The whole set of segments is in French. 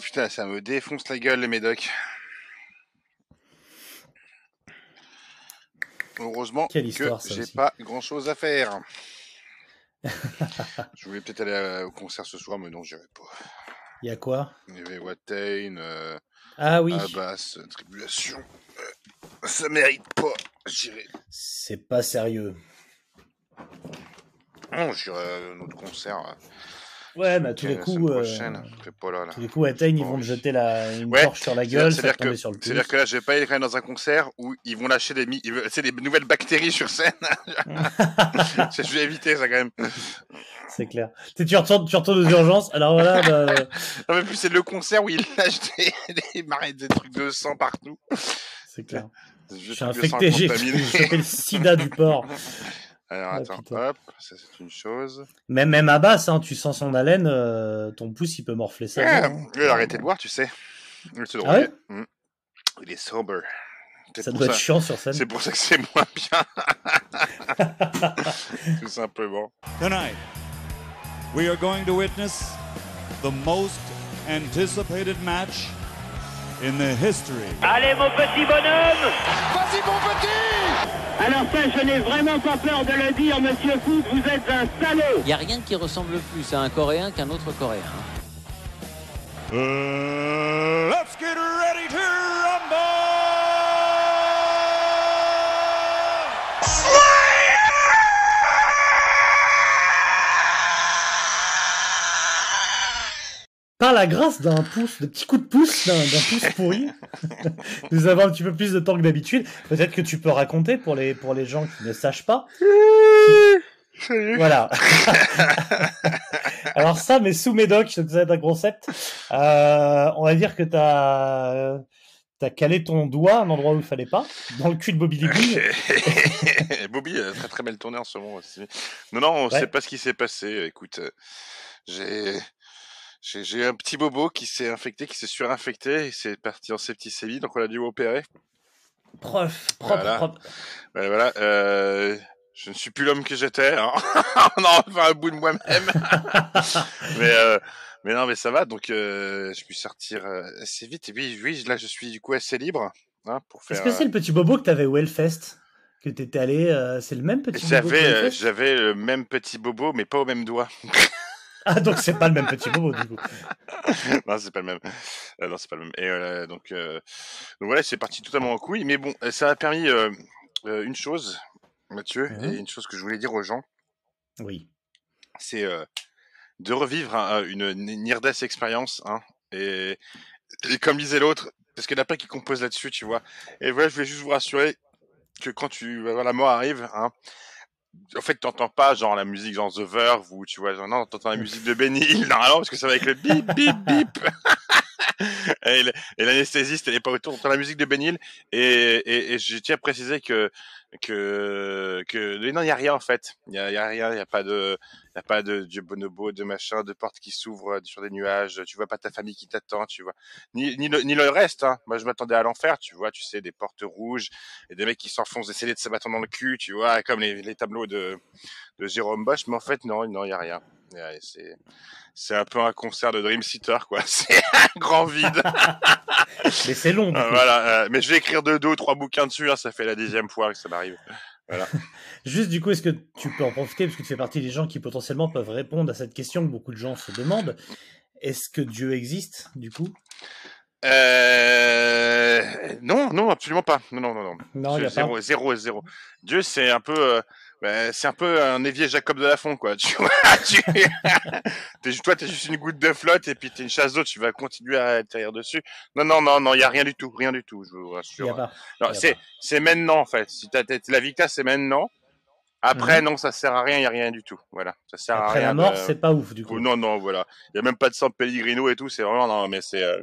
Putain, ça me défonce la gueule, les médocs. Heureusement que j'ai pas grand chose à faire. je voulais peut-être aller euh, au concert ce soir, mais non, j'irai pas. Il y a quoi? Il y avait Watain, euh, Ah oui, Abbas, euh, Tribulation. Euh, ça mérite pas. J'irai. c'est pas sérieux. Non, j'irai à un autre concert. euh, Ouais, mais à tous les coups, euh, pas là, là. tous les coups, ils vont envie. jeter la, une Ouais, torche sur la gueule, ça tomber que, sur le pouce. c'est-à-dire que là, je vais pas aller quand même dans un concert où ils vont lâcher des, c'est des nouvelles bactéries sur scène. je vais éviter ça quand même. C'est clair. Tu tu retournes, tu retournes aux urgences. Alors voilà, bah, Non, mais plus c'est le concert où ils lâchent des, des, trucs de sang partout. c'est clair. Je suis infecté, j'ai le sida du porc. Alors Ah, attends, hop, ça c'est une chose. Même, même à basse, hein, tu sens son haleine, euh, ton pouce, il peut morfler ça. Ah, hein. il a arrêté de boire, tu sais. Il se Ah ouais. Mm. Il est sober. C'est Ça pour doit être chiant sur scène. C'est pour ça que c'est moins bien. Tout simplement. Tonight, we are going to witness the most anticipated match in the history Allez mon petit bonhomme Vas-y mon petit Alors ça, je n'ai vraiment pas peur de le dire, monsieur Foot, vous êtes un salaud Il n'y a rien qui ressemble plus à un Coréen qu'un autre Coréen. Uh, let's get ready to Par la grâce d'un pouce, de petits coups de pouce, d'un pouce pourri, nous avons un petit peu plus de temps que d'habitude. Peut-être que tu peux raconter pour les, pour les gens qui ne sachent pas. Salut. Voilà. Alors ça, mais sous médoc, ça va être un concept. Euh, on va dire que t'as as calé ton doigt à un endroit où il fallait pas, dans le cul de Bobby Lee. Bobby a très très mal tourné en ce moment aussi. Non, non, on Ouais. sait pas ce qui s'est passé. Écoute, euh, j'ai j'ai un petit bobo qui s'est infecté, qui s'est surinfecté, et c'est parti en septicémie, donc on a dû opérer. Propre, propre, Voilà. propre. Voilà, voilà. Euh, je ne suis plus l'homme que j'étais. Hein. on a enfin un bout de moi-même. mais euh, mais non, mais ça va. Donc euh, je puis sortir euh, assez vite. Et oui, oui, là je suis du coup assez libre hein, pour faire. Est-ce que c'est le petit bobo que t'avais au Hellfest Que t'étais allé, euh, c'est le même petit bobo euh, j'avais le même petit bobo, mais pas au même doigt. Ah, donc c'est pas le même petit bobo, du coup. non, c'est pas le même. Euh, non, c'est pas le même. Et euh, donc, euh, donc voilà, c'est parti totalement en couille. Mais bon, ça a permis euh, une chose, Mathieu, Mhm. et une chose que je voulais dire aux gens, Oui. c'est de revivre hein, une near-death expérience. Hein, et, et comme disait l'autre, parce qu'il n'y en a pas qui composent là-dessus, tu vois. Et voilà, je voulais juste vous rassurer que quand tu la mort arrive, hein, en fait, t'entends pas genre la musique genre The Verve ou tu vois, genre, non, t'entends la musique de Benny Hill normalement parce que ça va avec le bip bip bip. et l'anesthésiste, elle est pas autour, t'entends la musique de Benny Hill et, et, et je tiens à préciser que que que non, il y a rien en fait, il y a, y a rien, il y a pas de y a pas de Dieu bonobo, de machin, de portes qui s'ouvrent euh, sur des nuages, tu vois pas ta famille qui t'attend, tu vois. Ni, ni, le, ni le reste, hein. Moi, je m'attendais à l'enfer, tu vois, tu sais, des portes rouges et des mecs qui s'enfoncent des scellés de se bâton dans le cul, tu vois, comme les, les tableaux de, de Jérôme Bosch. Mais en fait, non, non, il y a rien. C'est, c'est un peu un concert de Dream Theater, quoi. C'est un grand vide. Mais c'est long, Euh, voilà. euh, mais je vais écrire deux, deux ou trois bouquins dessus, hein. Ça fait la dixième fois que ça m'arrive. Juste, du coup, est-ce que tu peux en profiter, parce que tu fais partie des gens qui potentiellement peuvent répondre à cette question que beaucoup de gens se demandent. Est-ce que Dieu existe, du coup? Euh, non, non, absolument pas. Non, non, non, non. Non, a pas. zéro, zéro, zéro. Dieu, c'est un peu, euh, bah, c'est un peu un évier Jacob de la Fond, quoi. Tu vois, tu, t'es, toi, t'es juste une goutte de flotte et puis t'es une chasse d'eau, tu vas continuer à atterrir dessus. Non, non, non, non, il y a rien du tout, rien du tout, je vous rassure. c'est, c'est maintenant, en fait. Si t'as, la t'as, c'est maintenant. Après, Mhm. non, ça sert à rien, il y a rien du tout. Voilà. Ça sert à Après rien. la mort, de- c'est pas ouf, du coup. Non, non, voilà. Il y a même pas de sang Pellegrino et tout, c'est vraiment, non, mais c'est, euh,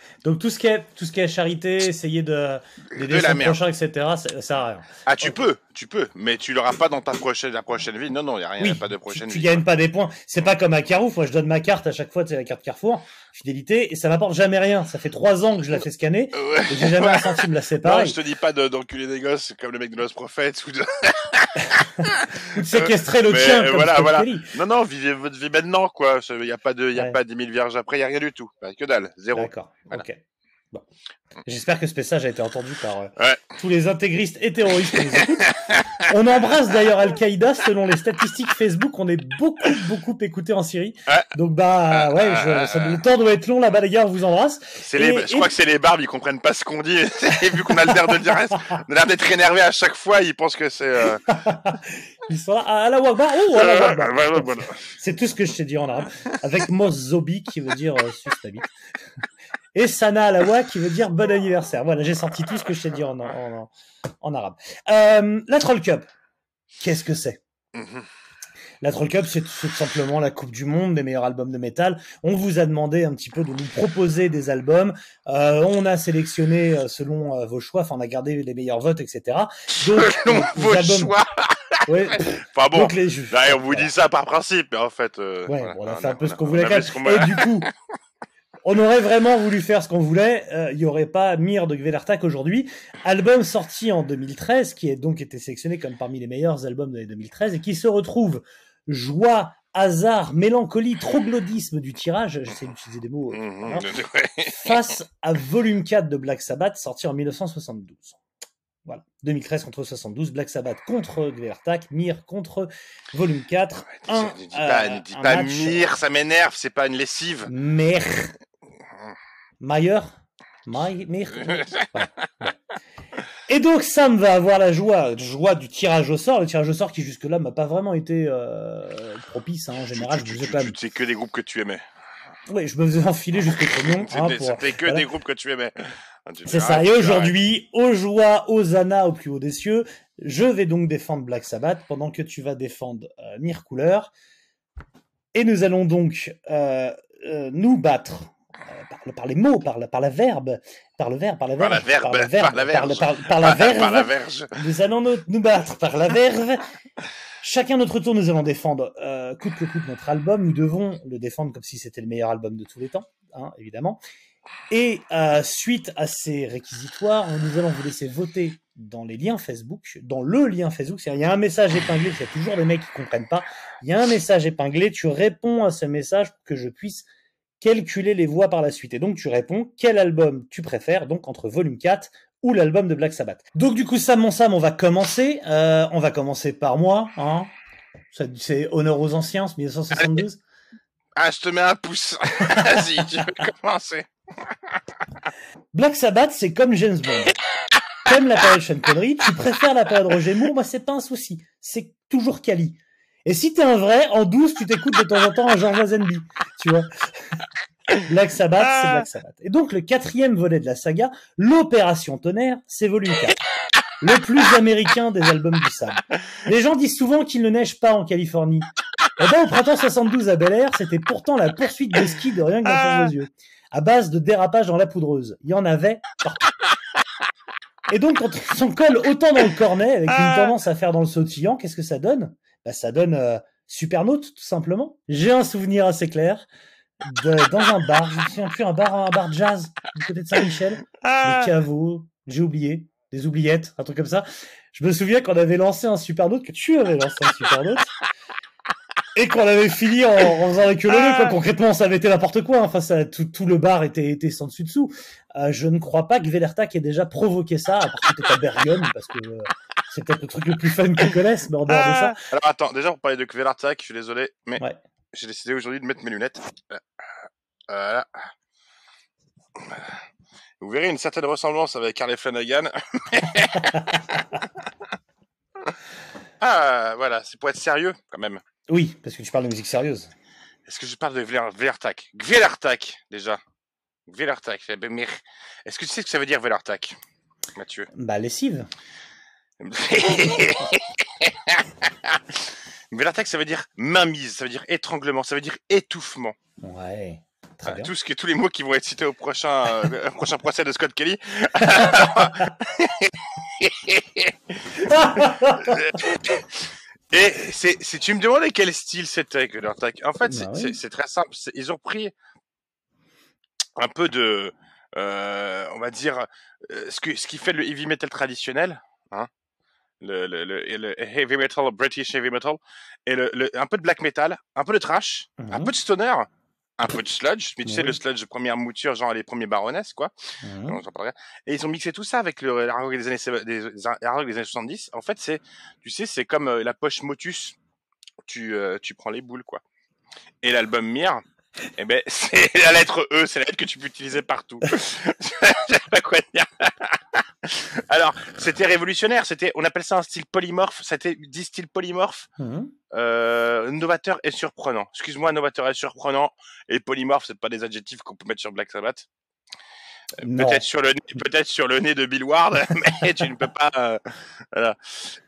Donc tout ce qui est, tout ce qui est charité, essayer de d'aider De la son prochain, etc., ça, sert à rien. Ah, tu peux, tu peux, mais tu l'auras pas dans ta prochaine, la prochaine vie. Non, non, il y a rien, y a pas de tu, prochaine tu vie. gagnes pas des points. C'est pas comme à. Moi, je donne ma carte à chaque fois, c'est la carte Carrefour, fidélité, et ça m'apporte jamais rien. Ça fait trois ans que je la fais scanner, Ouais. et j'ai jamais un centime. Là, c'est Non, pareil. je te dis pas de- d'enculer des gosses comme le mec de Lost Prophets ou de... Ou de séquestrer le mais, tien, euh, comme voilà. Non, non, vivez votre vie maintenant, quoi. Il n'y a pas de, il y a Ouais. pas 10 000 vierges après, il n'y a rien du tout. Que dalle, zéro. D'accord, Voilà. ok. Bon. J'espère que ce message a été entendu par euh, Ouais. tous les intégristes et terroristes qui nous écoutent. On embrasse d'ailleurs Al-Qaïda. Selon les statistiques Facebook, on est beaucoup, beaucoup écouté en Syrie. Ouais. Donc, bah, Ah, ouais, je- ah, ça- ah. le temps doit être long là-bas, les gars. On vous embrasse. C'est Et- les, je et- crois que c'est les barbes, ils comprennent pas ce qu'on dit. Et vu qu'on a l'air de dire, on a l'air d'être énervé à chaque fois, ils pensent que c'est. Euh... Ils sont là. Ah, Allah Akbar. Oh. C'est tout ce que je t'ai dit en arabe. Avec Mozobi qui veut dire euh, suce ta bite. Et Sana Alawa qui veut dire bon anniversaire. Voilà, j'ai sorti tout ce que je t'ai dit en, en, en, en arabe. Euh, la Troll Cup, qu'est-ce que c'est? Mhm. La Troll Cup, c'est tout simplement la Coupe du Monde des meilleurs albums de métal. On vous a demandé un petit peu de nous proposer des albums. Euh, on a sélectionné euh, selon euh, vos choix. Enfin, on a gardé les meilleurs votes, etc. Donc, Selon vos albums- choix. Ouais, Enfin bon, donc les là, on vous dit ça par principe, mais en fait. Euh, Ouais, voilà, on a fait un peu ce qu'on on voulait quand même. Et du coup, on aurait vraiment voulu faire ce qu'on voulait. euh, Il y aurait pas Mir de Gvelertak aujourd'hui. Album sorti en 2013, qui a donc été sélectionné comme parmi les meilleurs albums de l'année 2013 et qui se retrouve joie, hasard, mélancolie, troglodyisme du tirage. J'essaie d'utiliser des mots. euh, voilà, ouais. face à Volume 4 de Black Sabbath, sorti en 1972. Voilà. 2013 contre 72, Black Sabbath contre Gvelertak, Mir contre Volume 4. Ne Un, dis pas, euh, ne dis un pas match- mire, ça m'énerve, c'est pas une lessive. Mer. Mayer. Bon. Et donc Sam va avoir la joie, joie du tirage au sort, le tirage au sort qui jusque-là m'a pas vraiment été euh, propice. hein. En général, tu, je tu, faisais tu, quand tu- même. c'est que des groupes que tu aimais. Ouais, je me faisais enfiler jusqu'au trognon. hein, C'était pour- c'était que voilà. des groupes que tu aimais. Ah, C'est ça. Et aujourd'hui, aux joies, aux anas, au plus haut des cieux, je vais donc défendre Black Sabbath pendant que tu vas défendre euh, Mir Couleur. Et nous allons donc euh, euh, nous battre par, le- par les mots, par, la- par la verbe, par le verbe, par la verbe, la par par verbe, la par, la verve. La. Nous allons nous, nous battre par la verve. Chacun notre tour, nous allons défendre euh, coûte que coûte notre album. Nous devons le défendre comme si c'était le meilleur album de tous les temps, hein, évidemment. Et euh, suite à ces réquisitoires, nous allons vous laisser voter dans les liens Facebook, dans le lien Facebook. Il y a un message épinglé, qu'il y a toujours des mecs qui comprennent pas. Il y a un message épinglé, tu réponds à ce message pour que je puisse calculer les voix par la suite. Et donc tu réponds quel album tu préfères, donc entre volume 4 ou l'album de Black Sabbath. Donc du coup, Sam, mon Sam, on va commencer. Euh, on va commencer par moi. Hein. Ça- C'est honneur aux anciens, c'est 1972. Ah, je te mets un pouce. Vas-y, tu veux commencer. Black Sabbath, c'est comme James Bond. T'aimes la période Sean Connery, tu préfères la période Roger Moore, moi c'est pas un souci. C'est toujours Cali. Et si t'es un vrai, en 12, tu t'écoutes de temps en temps un George Lazenby. Tu vois Black Sabbath, c'est Black Sabbath. Et donc le quatrième volet de la saga, l'Opération Tonnerre, c'est volume 4. Le plus américain des albums du sable. Les gens disent souvent qu'il ne neige pas en Californie. Eh ben, au printemps 72 à Bel Air, c'était pourtant la poursuite de ski de rien que dans vos yeux. À base de dérapage dans la poudreuse. Il y en avait partout. Et donc, quand on s'en colle autant dans le cornet, avec une tendance à faire dans le sautillant, qu'est-ce que ça donne? Bah, Ça donne euh, Supernaute, tout simplement. J'ai un souvenir assez clair de, dans un bar, je me souviens plus, un bar, un bar jazz du côté de Saint-Michel, des caveaux, j'ai oublié, des oubliettes, un truc comme ça. Je me souviens qu'on avait lancé un Supernaute, que tu avais lancé un Supernaute, et qu'on avait fini en, en faisant la queue leu, quoi. Concrètement, ça avait été n'importe quoi. Enfin, ça, tout, tout le bar était, était sans dessus dessous. Euh, je ne crois pas que Velertak ait déjà provoqué ça, à part peut-être à Bergen, parce que euh, c'est peut-être le truc le plus fun qu'ils connaissent, mais en dehors de ça. Alors attends, déjà pour parler de Kvelartak, je suis désolé, mais Ouais. j'ai décidé aujourd'hui de mettre mes lunettes. Euh, Voilà. Vous verrez une certaine ressemblance avec Harley Flanagan. ah, voilà, c'est pour être sérieux quand même. Oui, parce que tu parles de musique sérieuse. Est-ce que je parle de Velartak Velartak, déjà. Velartak. mais Est-ce que tu sais ce que ça veut dire Velartak, Mathieu? Bah, lessive. Velartak, ça veut dire mainmise, ça veut dire étranglement, ça veut dire étouffement. Ouais. Très bien. tout ce qui, tous les mots qui vont être cités au prochain, euh, au prochain procès de Scott Kelly. Et si tu me demandais quel style c'était que leur tac, en fait, c'est, Bah c'est- très simple. Ils ont pris un peu de, euh, on va dire, euh, ce que ce qui fait le heavy metal traditionnel, hein, le, le, le, le heavy metal, British heavy metal, et le, le- un peu de black metal, un peu de trash, un Mhm. peu de stoner, un peu de sludge, mais tu sais, le sludge de première mouture, genre les premiers baronnesses, quoi. Mhm. Et ils ont mixé tout ça avec le hard rock des années, des, des années 70. En fait, c'est, tu sais, c'est comme euh, la poche Motus. Tu, euh, tu prends les boules, quoi. Et l'album Mir, eh ben, c'est la lettre E, c'est la lettre que tu peux utiliser partout. Je sais pas quoi dire. Alors, c'était révolutionnaire. C'était, on appelle ça un style polymorphe. C'était dit style polymorphe, Mhm. euh, novateur et surprenant. Excuse-moi, novateur et surprenant. Et polymorphe, c'est pas des adjectifs qu'on peut mettre sur Black Sabbath. Euh. Peut-être sur le nez, peut-être sur le nez de Bill Ward, mais tu ne peux pas. euh, voilà.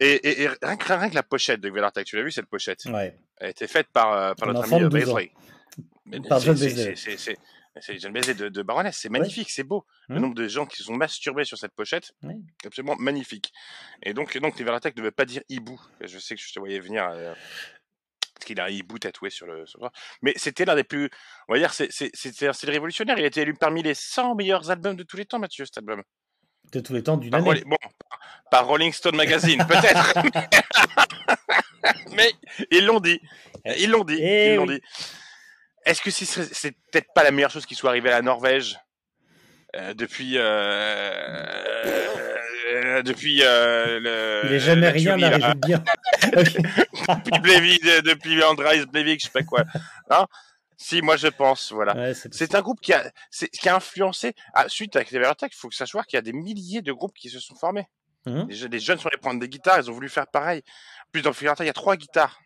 Et, et, et rien, que, rien que la pochette de Velartak, tu l'as vu cette pochette? Ouais. Elle a été faite par, par notre ami de 12 ans. Baisley. Mais Par John. C'est- John Baisley de, de Baroness. C'est magnifique, c'est beau. Le Mhm. nombre de gens qui se sont masturbés sur cette pochette, Ouais. absolument magnifique. Et donc, donc les Velartak ne devaient pas dire hibou. Je sais que je te voyais venir. euh, parce qu'il a un hibou tatoué sur le, sur le. Mais c'était l'un des plus, on va dire, c'est, style révolutionnaire. Il a été élu parmi les 100 meilleurs albums de tous les temps, Mathieu, cet album. De tous les temps d'une année. Rolling- bon, par Rolling Stone Magazine, peut-être. Mais ils l'ont dit. Ils l'ont dit. Eh ils l'ont oui. dit. Est-ce que ce serait- c'est peut-être pas la meilleure chose qui soit arrivée à la Norvège euh, depuis euh, euh, depuis euh, le Il est jamais rien tuerie, là. bien. Depuis Breivik, euh, depuis Andreas Breivik, je sais pas quoi. Hein si, moi je pense, voilà. Ouais, c'est C'est un groupe qui a, c'est- qui a influencé. Ah, suite avec les Attack, il faut que savoir qu'il y a des milliers de groupes qui se sont formés. Mhm. Les, je- les jeunes sont allés prendre des guitares, ils ont voulu faire pareil. En Plus dans le Attack, il y a trois guitares.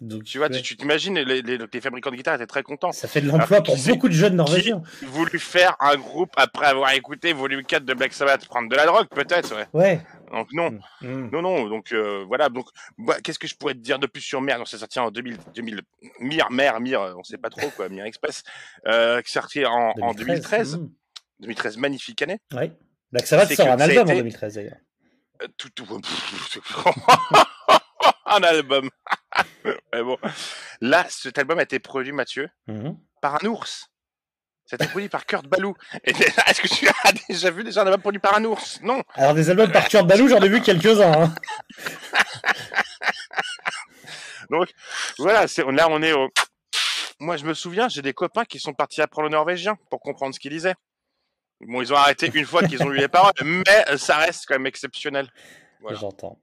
Donc, Tu vois, ouais. tu t'imagines, les, les, les fabricants de guitares étaient très contents. Ça fait de l'emploi pour beaucoup de jeunes norvégiens. Ils ont voulu faire un groupe après avoir écouté volume 4 de Black Sabbath, prendre de la drogue peut-être, ouais. Ouais. Donc non. Mhm. Non, non, donc euh, voilà. Donc, bah, qu'est-ce que je pourrais te dire de plus sur Mer Donc, c'est sorti en 2000, 2000 Mir, Mer, Mir, euh, on sait pas trop quoi, Mir Express, euh, sorti en, en 2013. Mhm. 2013, magnifique année. Ouais. Black Sabbath C'est sort un album en été- 2013 d'ailleurs. Euh, tout, tout, un album. Mais bon, là, cet album a été produit, Mathieu, Mhm. par un ours. C'était produit par Kurt Balou. Est-ce que tu as déjà vu déjà un album produit par un ours? Non. Alors des albums par Kurt Balou, j'en ai vu quelques-uns. hein. Donc voilà, c'est là on est au. Moi, je me souviens, j'ai des copains qui sont partis apprendre le norvégien pour comprendre ce qu'ils disaient. Bon, ils ont arrêté une fois qu'ils ont lu les paroles, mais ça reste quand même exceptionnel. Voilà. J'entends.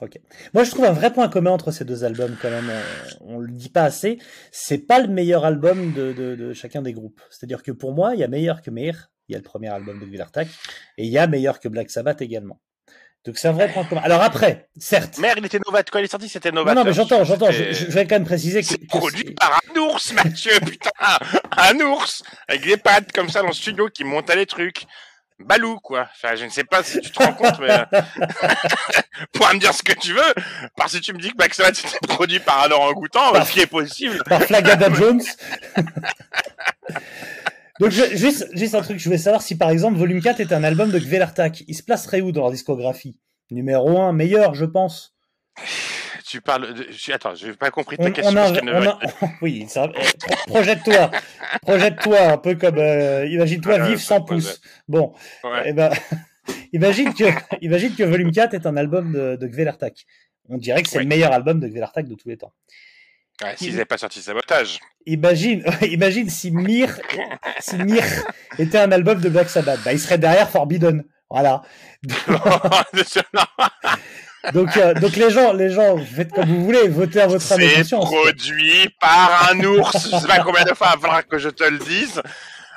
Ok. Moi, je trouve un vrai point commun entre ces deux albums quand même. On, on le dit pas assez. C'est pas le meilleur album de, de, de chacun des groupes. C'est-à-dire que pour moi, il y a meilleur que Meir. Il y a le premier album de Gvillartak. Et il y a meilleur que Black Sabbath également. Donc c'est un vrai point commun. Alors après, certes. Merde, il était novateur. Quand il est sorti, c'était novateur. non, mais j'entends, j'entends. Je, je vais quand même préciser que, C'est produit par un ours, Mathieu, putain Un ours Avec des pattes comme ça dans le studio qui montent à les trucs. Balou, quoi. Enfin, je ne sais pas si tu te rends compte, mais... euh, Pourras me dire ce que tu veux, parce que tu me dis que Sabbath c'était produit par un orang-outan, ce qui est possible. par Flagada Jones. Donc je- juste, juste un truc, je voulais savoir si par exemple Volume 4 est un album de Gvelartak. Il se placerait où dans leur discographie? Numéro 1, meilleur, je pense. Tu parles de... je- Attends, j'ai pas compris ta On, question. on a, a- oui, ça, pro- projette-toi, projette-toi un peu comme, euh, imagine-toi vivre sans pouce. Bon, Ouais. eh ben, imagine que, imagine que Volume 4 est un album de, de Gvelartak. On dirait que c'est Oui. le meilleur album de Gvelartak de tous les temps. Ouais, S'ils n'avaient pas sorti sabotage. Imagine, imagine si Mir, si Mir était un album de Black Sabbath, bah, il serait derrière Forbidden. Voilà. Donc, euh, donc les gens, les gens, faites comme vous voulez, votez à votre âme C'est produit par un ours. Je sais pas combien de fois il que je te le dise.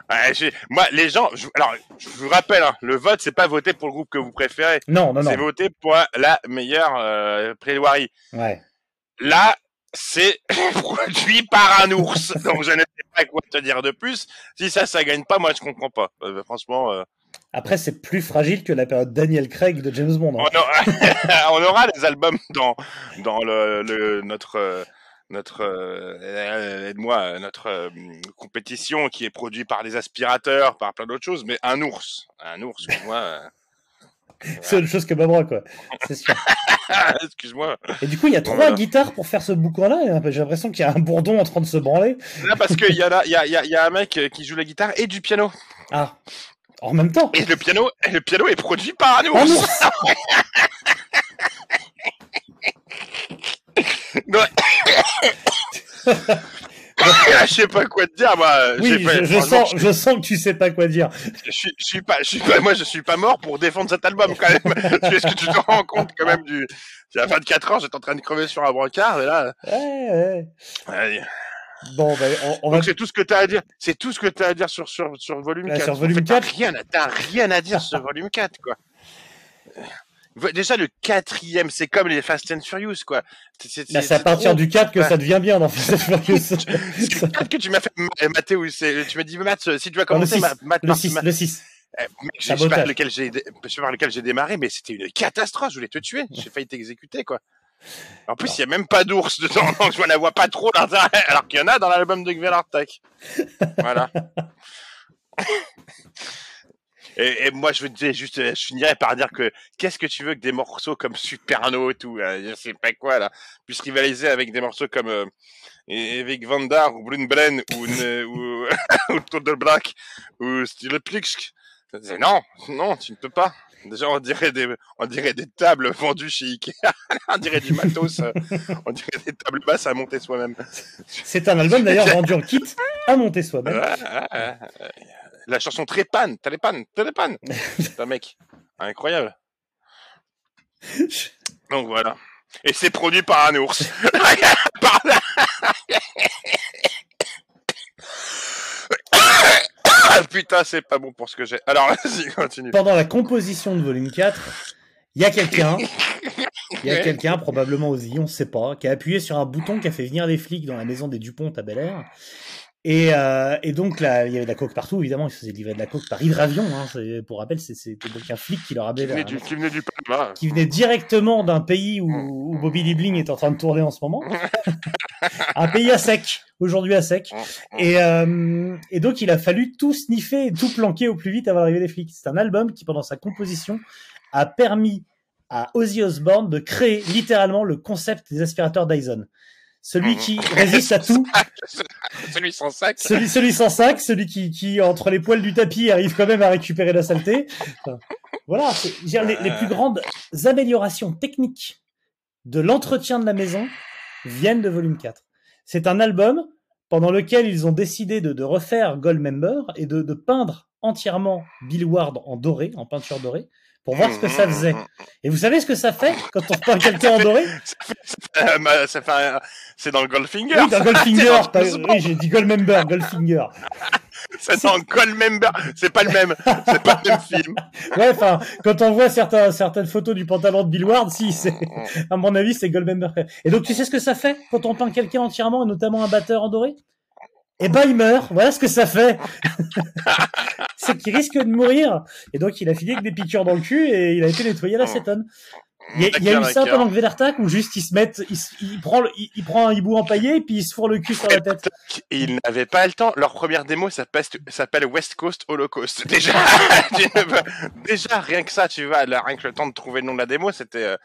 Ouais, moi, les gens, je, alors, je vous rappelle, hein, le vote, c'est pas voter pour le groupe que vous préférez. Non, non, C'est non. voter pour la meilleure euh, plaidoirie. Ouais. Là, c'est produit par un ours. Donc, je ne sais pas quoi te dire de plus. Si ça, ça gagne pas, moi, je comprends pas. Euh, franchement, euh, Après, c'est plus fragile que la période Daniel Craig de James Bond. hein. on, aura, on aura des albums dans dans le, le notre notre euh, aide-moi notre euh, compétition qui est produit par des aspirateurs, par plein d'autres choses, mais un ours, un ours, excuse-moi, euh, C'est autre chose que Babra, quoi. C'est sûr. excuse-moi. Et du coup, il y a trois Voilà. guitares pour faire ce boucan-là. et J'ai l'impression qu'il y a un bourdon en train de se branler. Là, parce qu'il y a là, y a, y, a, y a un mec qui joue la guitare et du piano, Ah. En même temps. et le piano, le piano est produit par un Un ours. je sais pas quoi te dire, moi. Oui, pas- je, sens, je sens que tu sais pas quoi dire. je, suis, je suis pas, je suis pas, moi, je suis pas mort pour défendre cet album quand même. Est-ce que tu te rends compte quand même du, a 24 heures, j'étais en train de crever sur un brancard, et là, Ouais, ouais. ouais. Bon, ben, on, on va. donc c'est tout ce que t'as à dire. C'est tout ce que t'as à dire sur sur sur volume Ouais, 4. sur En volume fait, t'as 4. rien, rien à dire sur volume 4, quoi. Déjà le quatrième, c'est comme les Fast and Furious, quoi. C'est- Bah, à partir trop. du 4 que Ouais. ça devient bien dans Fast and Furious. C'est le 4 que tu m'as fait ma- mater c'est, tu m'as dit Matt, si tu vas commencer 6, ma, Matt le par- 6, ma- le 6. Eh, mec, je sais pas par lequel j'ai, je sais par lequel j'ai démarré, mais c'était une catastrophe. Je voulais te tuer. J'ai failli t'exécuter, quoi. En plus, il y a même pas d'ours dedans, donc je n'en vois pas trop l'intérêt, alors qu'il y en a dans l'album de Gvelartak. Voilà. Et, et moi, je juste, euh, je finirais par dire que qu'est-ce que tu veux que des morceaux comme Superno, tout, euh, je sais pas quoi là, puissent rivaliser avec des morceaux comme euh, Evic Vandar ou Brunbren ou ne- ou ou Black ou. C'est- Non, non, tu ne peux pas. Déjà, on dirait des, on dirait des tables vendues chez Ikea. on dirait du matos. euh, on dirait des tables basses à monter soi-même. C'est un album d'ailleurs vendu en kit à monter soi-même. La chanson Trépan, Télépan, Télépan. Putain, mec, incroyable. Donc voilà. Et c'est produit par un ours. Par là. Ah, Putain, c'est pas bon pour ce que j'ai. Alors, vas-y, continue. Pendant la composition de volume 4, il y a quelqu'un, il y a quelqu'un, probablement Ozzy, on sait pas, qui a appuyé sur un bouton qui a fait venir les flics dans la maison des Dupont à Bel Air. Et, euh, et donc là, il y avait de la coke partout, évidemment, ils se faisaient livrer de la coke par hydravion. Hein, pour rappel, c'est- c'était donc un flic qui leur Qui avait venait du, qui venait du Panama. qui venait directement d'un pays où, où Bobby Lee Bling est en train de tourner en ce moment. un pays à sec, aujourd'hui à sec. Et, euh, et donc, il a fallu tout sniffer et tout planquer au plus vite avant l'arrivée des flics. C'est un album qui, pendant sa composition, a permis à Ozzy Osbourne de créer littéralement le concept des aspirateurs Dyson. Celui qui résiste à tout, Celui sans sac. celui, celui sans sac, celui qui, qui, entre les poils du tapis, arrive quand même à récupérer la saleté. Enfin, voilà, dire, les, les plus grandes améliorations techniques de l'entretien de la maison viennent de volume 4. C'est un album pendant lequel ils ont décidé de, de refaire Goldmember et de, de peindre entièrement Bill Ward en doré, en peinture dorée, pour voir ce que ça faisait. Et vous savez ce que ça fait quand on peint quelqu'un en doré? Euh, ça fait un- C'est dans le Goldfinger. Oui, dans Goldfinger. dans oui, j'ai dit Goldmember, Goldfinger. C'est dans Goldmember. C'est pas le même. C'est pas le même film. Ouais, enfin, quand on voit certains, certaines photos du pantalon de Bill Ward, si, c'est, à mon avis, c'est Goldmember. Et donc, tu sais ce que ça fait quand on peint quelqu'un entièrement, et notamment un batteur en doré? Eh ben, il meurt. Voilà ce que ça fait. C'est qu'il risque de mourir. Et donc, il a fini avec des piqûres dans le cul et il a été nettoyé à l'acétone. Il y a, il y a eu ça pendant que Velartak où juste ils se mettent, il, se- il prend, le- il, il prend un hibou empaillé et puis il se fourre le cul sur la tête. Ils n'avaient pas le temps. Leur première démo s'appelle s'appelle West Coast Holocaust. Déjà, déjà rien que ça, tu vois, là, rien que le temps de trouver le nom de la démo, c'était. euh,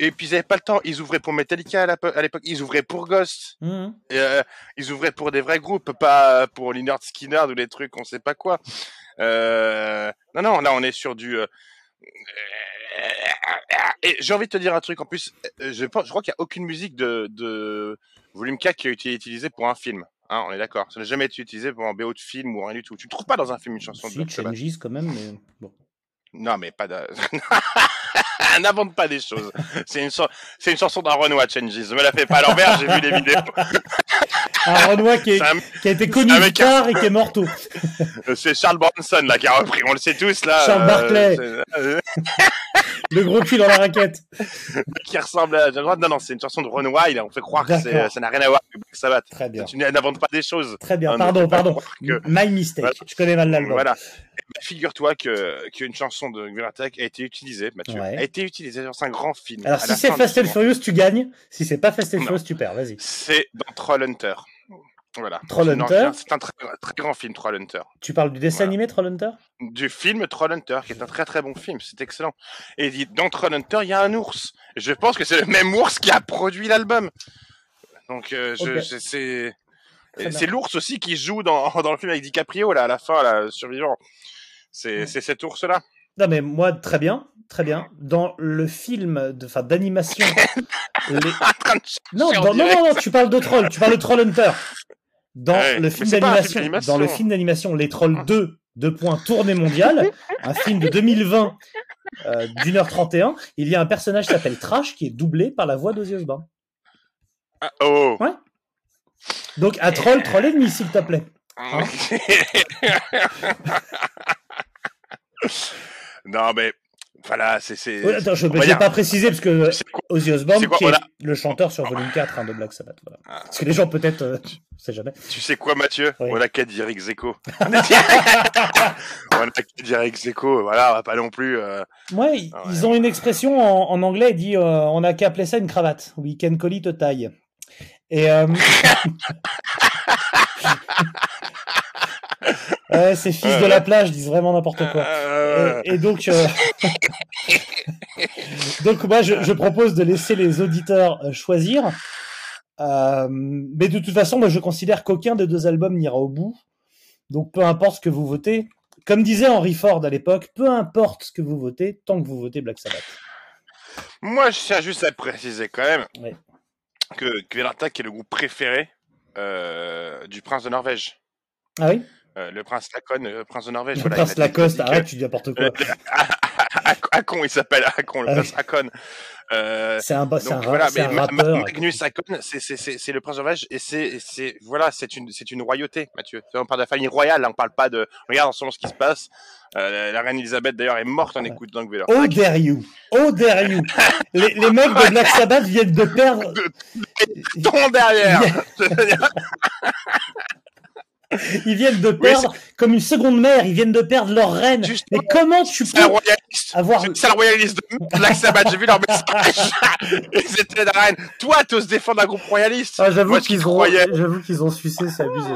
Et puis ils n'avaient pas le temps. Ils ouvraient pour Metallica à l'épo- à l'époque. Ils ouvraient pour Ghost. Mhm. Et, euh, ils ouvraient pour des vrais groupes, pas pour Lynyrd Skinner ou des trucs, on sait pas quoi. Euh... Non, non, là on est sur du. euh, Et j'ai envie de te dire un truc en plus. euh, Je, pense, je crois qu'il n'y a aucune musique de, de volume 4 qui a été utilisée pour un film. Hein, on est d'accord. Ça n'a jamais été utilisé pour un BO de film ou rien du tout. Tu ne trouves pas dans un film une chanson de Si, Changes quand même, mais bon. Non, mais pas de. N'invente pas des choses. C'est une, chan- c'est une chanson d'un Renoir Changes. Me la fais pas à l'envers, j'ai vu les vidéos. Un Renoir qui, est- C'est un- qui a été connu mec- tard et qui est mort tôt. C'est Charles Bronson là qui a repris, on le sait tous là. Charles Barclay. Le gros cul dans la raquette. qui ressemble à. Non, non, c'est une chanson de Renoir. On fait croire que ça n'a rien à voir avec Black Sabbath. Très bien. Tu n'inventes pas des choses. Très bien. Pardon, pardon. que- My mistake. Voilà. Je connais mal l'album. Voilà. Ben, Figure-toi que qu'une chanson de Gvertek a été utilisée, Mathieu, Ouais. a été utilisée dans un grand film. Alors, si c'est Fast and. Furious, tu gagnes. Si c'est pas Fast and. Furious, tu perds. Vas-y. C'est dans Trollhunter. Voilà. Trollhunter C'est un très, très grand film, Trollhunter. Tu parles du dessin Voilà. animé Trollhunter du film Trollhunter, qui est un très très bon film, c'est excellent. Et dans Trollhunter, il y a un ours. Je pense que c'est le même ours qui a produit l'album. Donc, euh, je, Ok. je- c'est, l'ours aussi qui joue dans, dans le film avec DiCaprio, là, à la fin, là, survivant. C'est, c'est cet ours-là. Non, mais moi, très bien. Très bien. Dans le film d'animation les- Non, non, non, non, tu parles de Troll, tu parles de Troll Hunter. Dans Ouais, le film un d'animation, dans le film d'animation Les Trolls 2, deux points tournée mondiale, un film de 2020 euh, d'une heure 31, il y a un personnage qui s'appelle Trash qui est doublé par la voix d'Ozzy Osbourne. Ah, oh. Ouais. Donc à Troll, Troll et demi, s'il te plaît. Hein non, mais voilà, c'est. Ouais, attends, je on va n'ai dire- pas précisé parce que Ozzy Osbourne, qui est le chanteur sur volume 4 hein, de Black Sabbath. Voilà. Ah. Parce que les gens peut-être, euh, on sait jamais. Tu sais quoi, Mathieu? Oui. On a qu'à dire ex on a qu'à dire ex voilà, on va pas non plus. euh, Ouais, ils- Ah ouais. ils ont une expression en, en anglais, dit euh, on a qu'à appeler ça une cravate. We can call it a tie. Et euh... ouais, ces fils de la plage disent vraiment n'importe quoi. euh, Et, et donc, euh, donc moi, je, je propose de laisser les auditeurs euh, choisir. Euh, mais de toute façon, moi, je considère qu'aucun des deux albums n'ira au bout. Donc, peu importe ce que vous votez. Comme disait Henry Ford à l'époque, peu importe ce que vous votez, tant que vous votez Black Sabbath. Moi, je tiens juste à préciser quand même que Kvelartak est le groupe préféré euh, du prince de Norvège. Ah oui? Euh, le prince Lacon, le prince de Norvège. Le voilà, prince Lacoste, arrête, que- tu dis n'importe quoi. Akon, il s'appelle Akon, le Ah prince Akon. Euh, C'est un, un, donc ra- voilà, mais un rappeur. Magnus Akon, c'est le prince Norvège et c'est voilà, c'est une c'est une royauté, Mathieu. On parle de la famille royale, là, on parle pas de. Regarde en ce moment ce qui se passe. Euh, la reine Elisabeth d'ailleurs est morte en écoutant Gveler. Oh dare you! Oh dare you! Les, les mecs de Black Sabbath viennent de perdre. Ton derrière. Ils viennent de perdre comme une seconde mère. Ils viennent de perdre leur reine. Justement, Mais comment tu C'est un peux royaliste. avoir C'est le royaliste de Black Sabbath. J'ai vu leur message. Ils étaient la reine. Toi, tu oses défendre un groupe royaliste. Ah, j'avoue qu'ils ont, j'avoue qu'ils ont sucé, c'est abusé.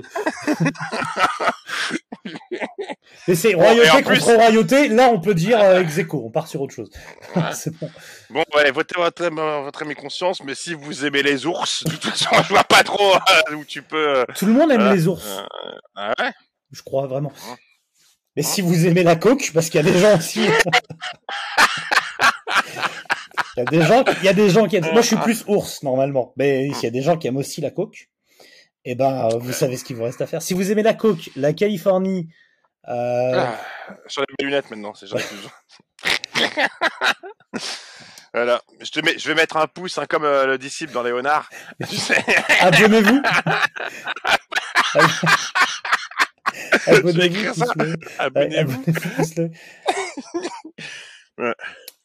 Mais c'est et royauté contre plus- royauté. Là, on peut dire euh, ex aequo. On part sur autre chose. c'est bon. Bon, ouais, votez votre, votre ami conscience, mais si vous aimez les ours, de toute façon, je vois pas trop euh, où tu peux. euh, Tout le monde aime voilà. les ours. Euh, ah ouais Je crois vraiment. Hein. Mais si vous aimez la coke, parce qu'il y a des gens aussi. Il y a des gens, il y a des gens qui aiment. Moi, je suis plus ours normalement, mais il y a des gens qui aiment aussi la coke. Et ben, euh, vous savez ce qu'il vous reste à faire. Si vous aimez la coke, la Californie, euh, Ah, J'enlève mes lunettes maintenant, c'est j'en ai plus besoin. Voilà, je, te mets, je vais mettre un pouce, hein, comme euh, le disciple dans Léonard. Abonnez-vous. Abonnez-vous. ça. abonnez-vous. Ouais.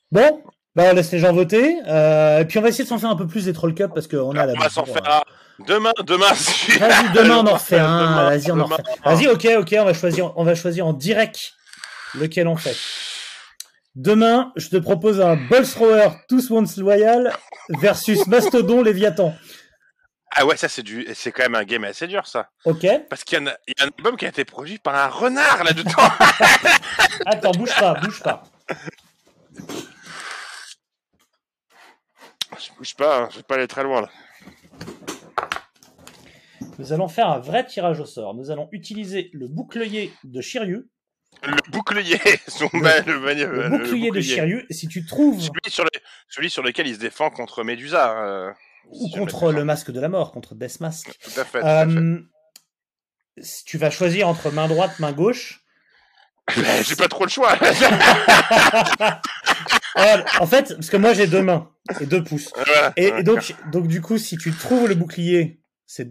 Bon, bah, on laisse les gens voter. Euh, et puis on va essayer de s'en faire un peu plus des Troll Cup parce qu'on a la On va s'en bourre. faire un. Demain, demain, Vas-y, demain on en refait un. Vas-y, on en refait. Vas-y, ok, ok, on va choisir, on va choisir en direct lequel on fait. Demain, je te propose un Ball Thrower Tous Once Loyal versus Mastodon Léviathan. Ah ouais, ça c'est du, c'est quand même un game assez dur ça, Ok. parce qu'il y, a- il y a un album qui a été produit par un renard là-dedans. Attends, bouge pas, bouge pas. je bouge pas, hein, je vais pas aller très loin là. Nous allons faire un vrai tirage au sort. Nous allons utiliser le bouclier de Shiryu. Le bouclier, son le, mani- Le le bouclier de Shiryu. Si tu trouves Celui sur, le- celui sur lequel il se défend contre Medusa. euh, ou si contre le masque de la mort, contre Death Mask, Tout à fait. Tout à fait. euh, tu vas choisir entre main droite, main gauche. J'ai pas trop le choix. Ah, en fait, parce que moi j'ai deux mains et deux pouces. Voilà. Et, et donc, donc du coup, si tu trouves le bouclier,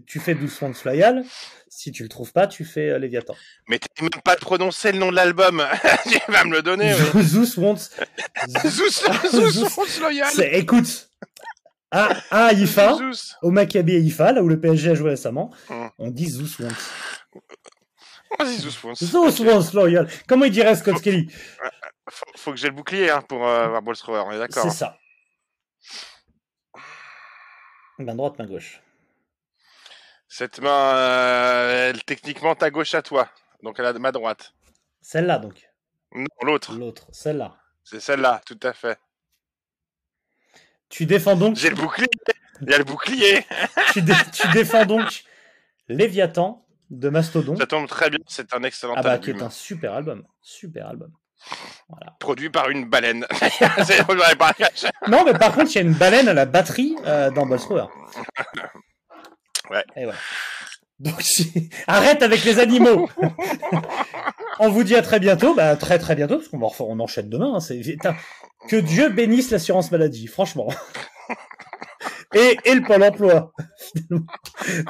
tu fais 12 Swans Loyal. Si tu le trouves pas, tu fais euh, Léviathan. Mais t'es même pas de prononcer le nom de l'album. tu vas me le donner. oui. Zeus Wants. Zeus, Zeus. Loyal. C'est- Écoute, à, à IFA, Zeus. au Maccabi et IFA, là où le PSG a joué récemment, Hum. on dit Zeus Wants. Vas-y, Zeus, fonce. Zeus. Wants Loyal. Comment il dirait Scott Kelly Faut, faut que j'ai le bouclier hein, pour euh, Ball Thrower, on est d'accord. C'est hein. ça. Main droite, main gauche. Cette main, euh, elle, techniquement, ta gauche à toi. Donc elle a ma droite. Celle-là, donc. Non, l'autre. L'autre, celle-là. C'est celle-là, tout à fait. Tu défends donc. J'ai le bouclier. Il y a le bouclier. tu, dé- tu défends donc Léviathan de Mastodon. Ça tombe très bien, c'est un excellent Ah bah, qui album. est un super album. Super album. Produit par une baleine. Non, mais par contre, il y a une baleine à la batterie euh, dans Ballsrower. Ouais. Et. Donc, arrête avec les animaux. on vous dit à très bientôt, bah très très bientôt, parce qu'on on enchaîne demain. hein, c'est putain, que Dieu bénisse l'assurance maladie, franchement. Et, et le Pôle Emploi.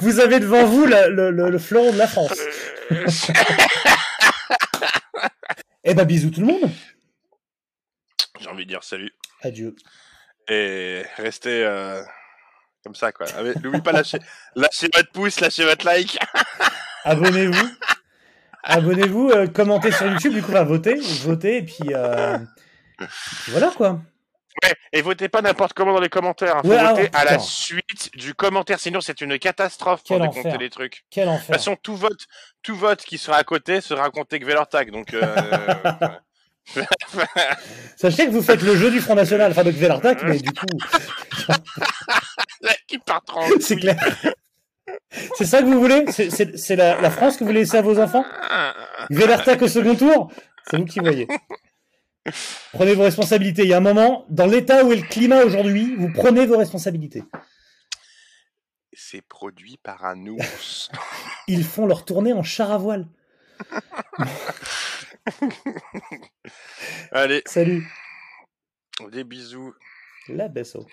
Vous avez devant vous la- le, le, le fleuron de la France. Eh ben bisous tout le monde. J'ai envie de dire salut. Adieu. Et restez euh, comme ça, quoi. Ah, N'oubliez pas lâcher, lâcher votre pouce, lâcher votre like. abonnez-vous. Abonnez-vous, euh, commentez sur YouTube, du coup, va voter, votez, et puis, euh, puis voilà quoi. Ouais, et votez pas n'importe comment dans les commentaires. hein. Faut Ouais, voter à la suite du commentaire, sinon c'est une catastrophe pour Quel décompter enfer. les trucs. Quel De enfer. toute façon, tout vote, tout vote qui sera à côté sera compté que Velertag. Donc, euh, Sachez que vous faites le jeu du Front National, enfin de mais du coup, qui en c'est clair. C'est ça que vous voulez? C'est- la, la France que vous laissez à vos enfants? Kvelartak au second tour? C'est vous qui voyez. Prenez vos responsabilités. Il y a un moment, dans l'état où est le climat aujourd'hui, vous prenez vos responsabilités. C'est produit par un ours. Ils font leur tournée en char à voile. Allez, Salut. des bisous. La Besso.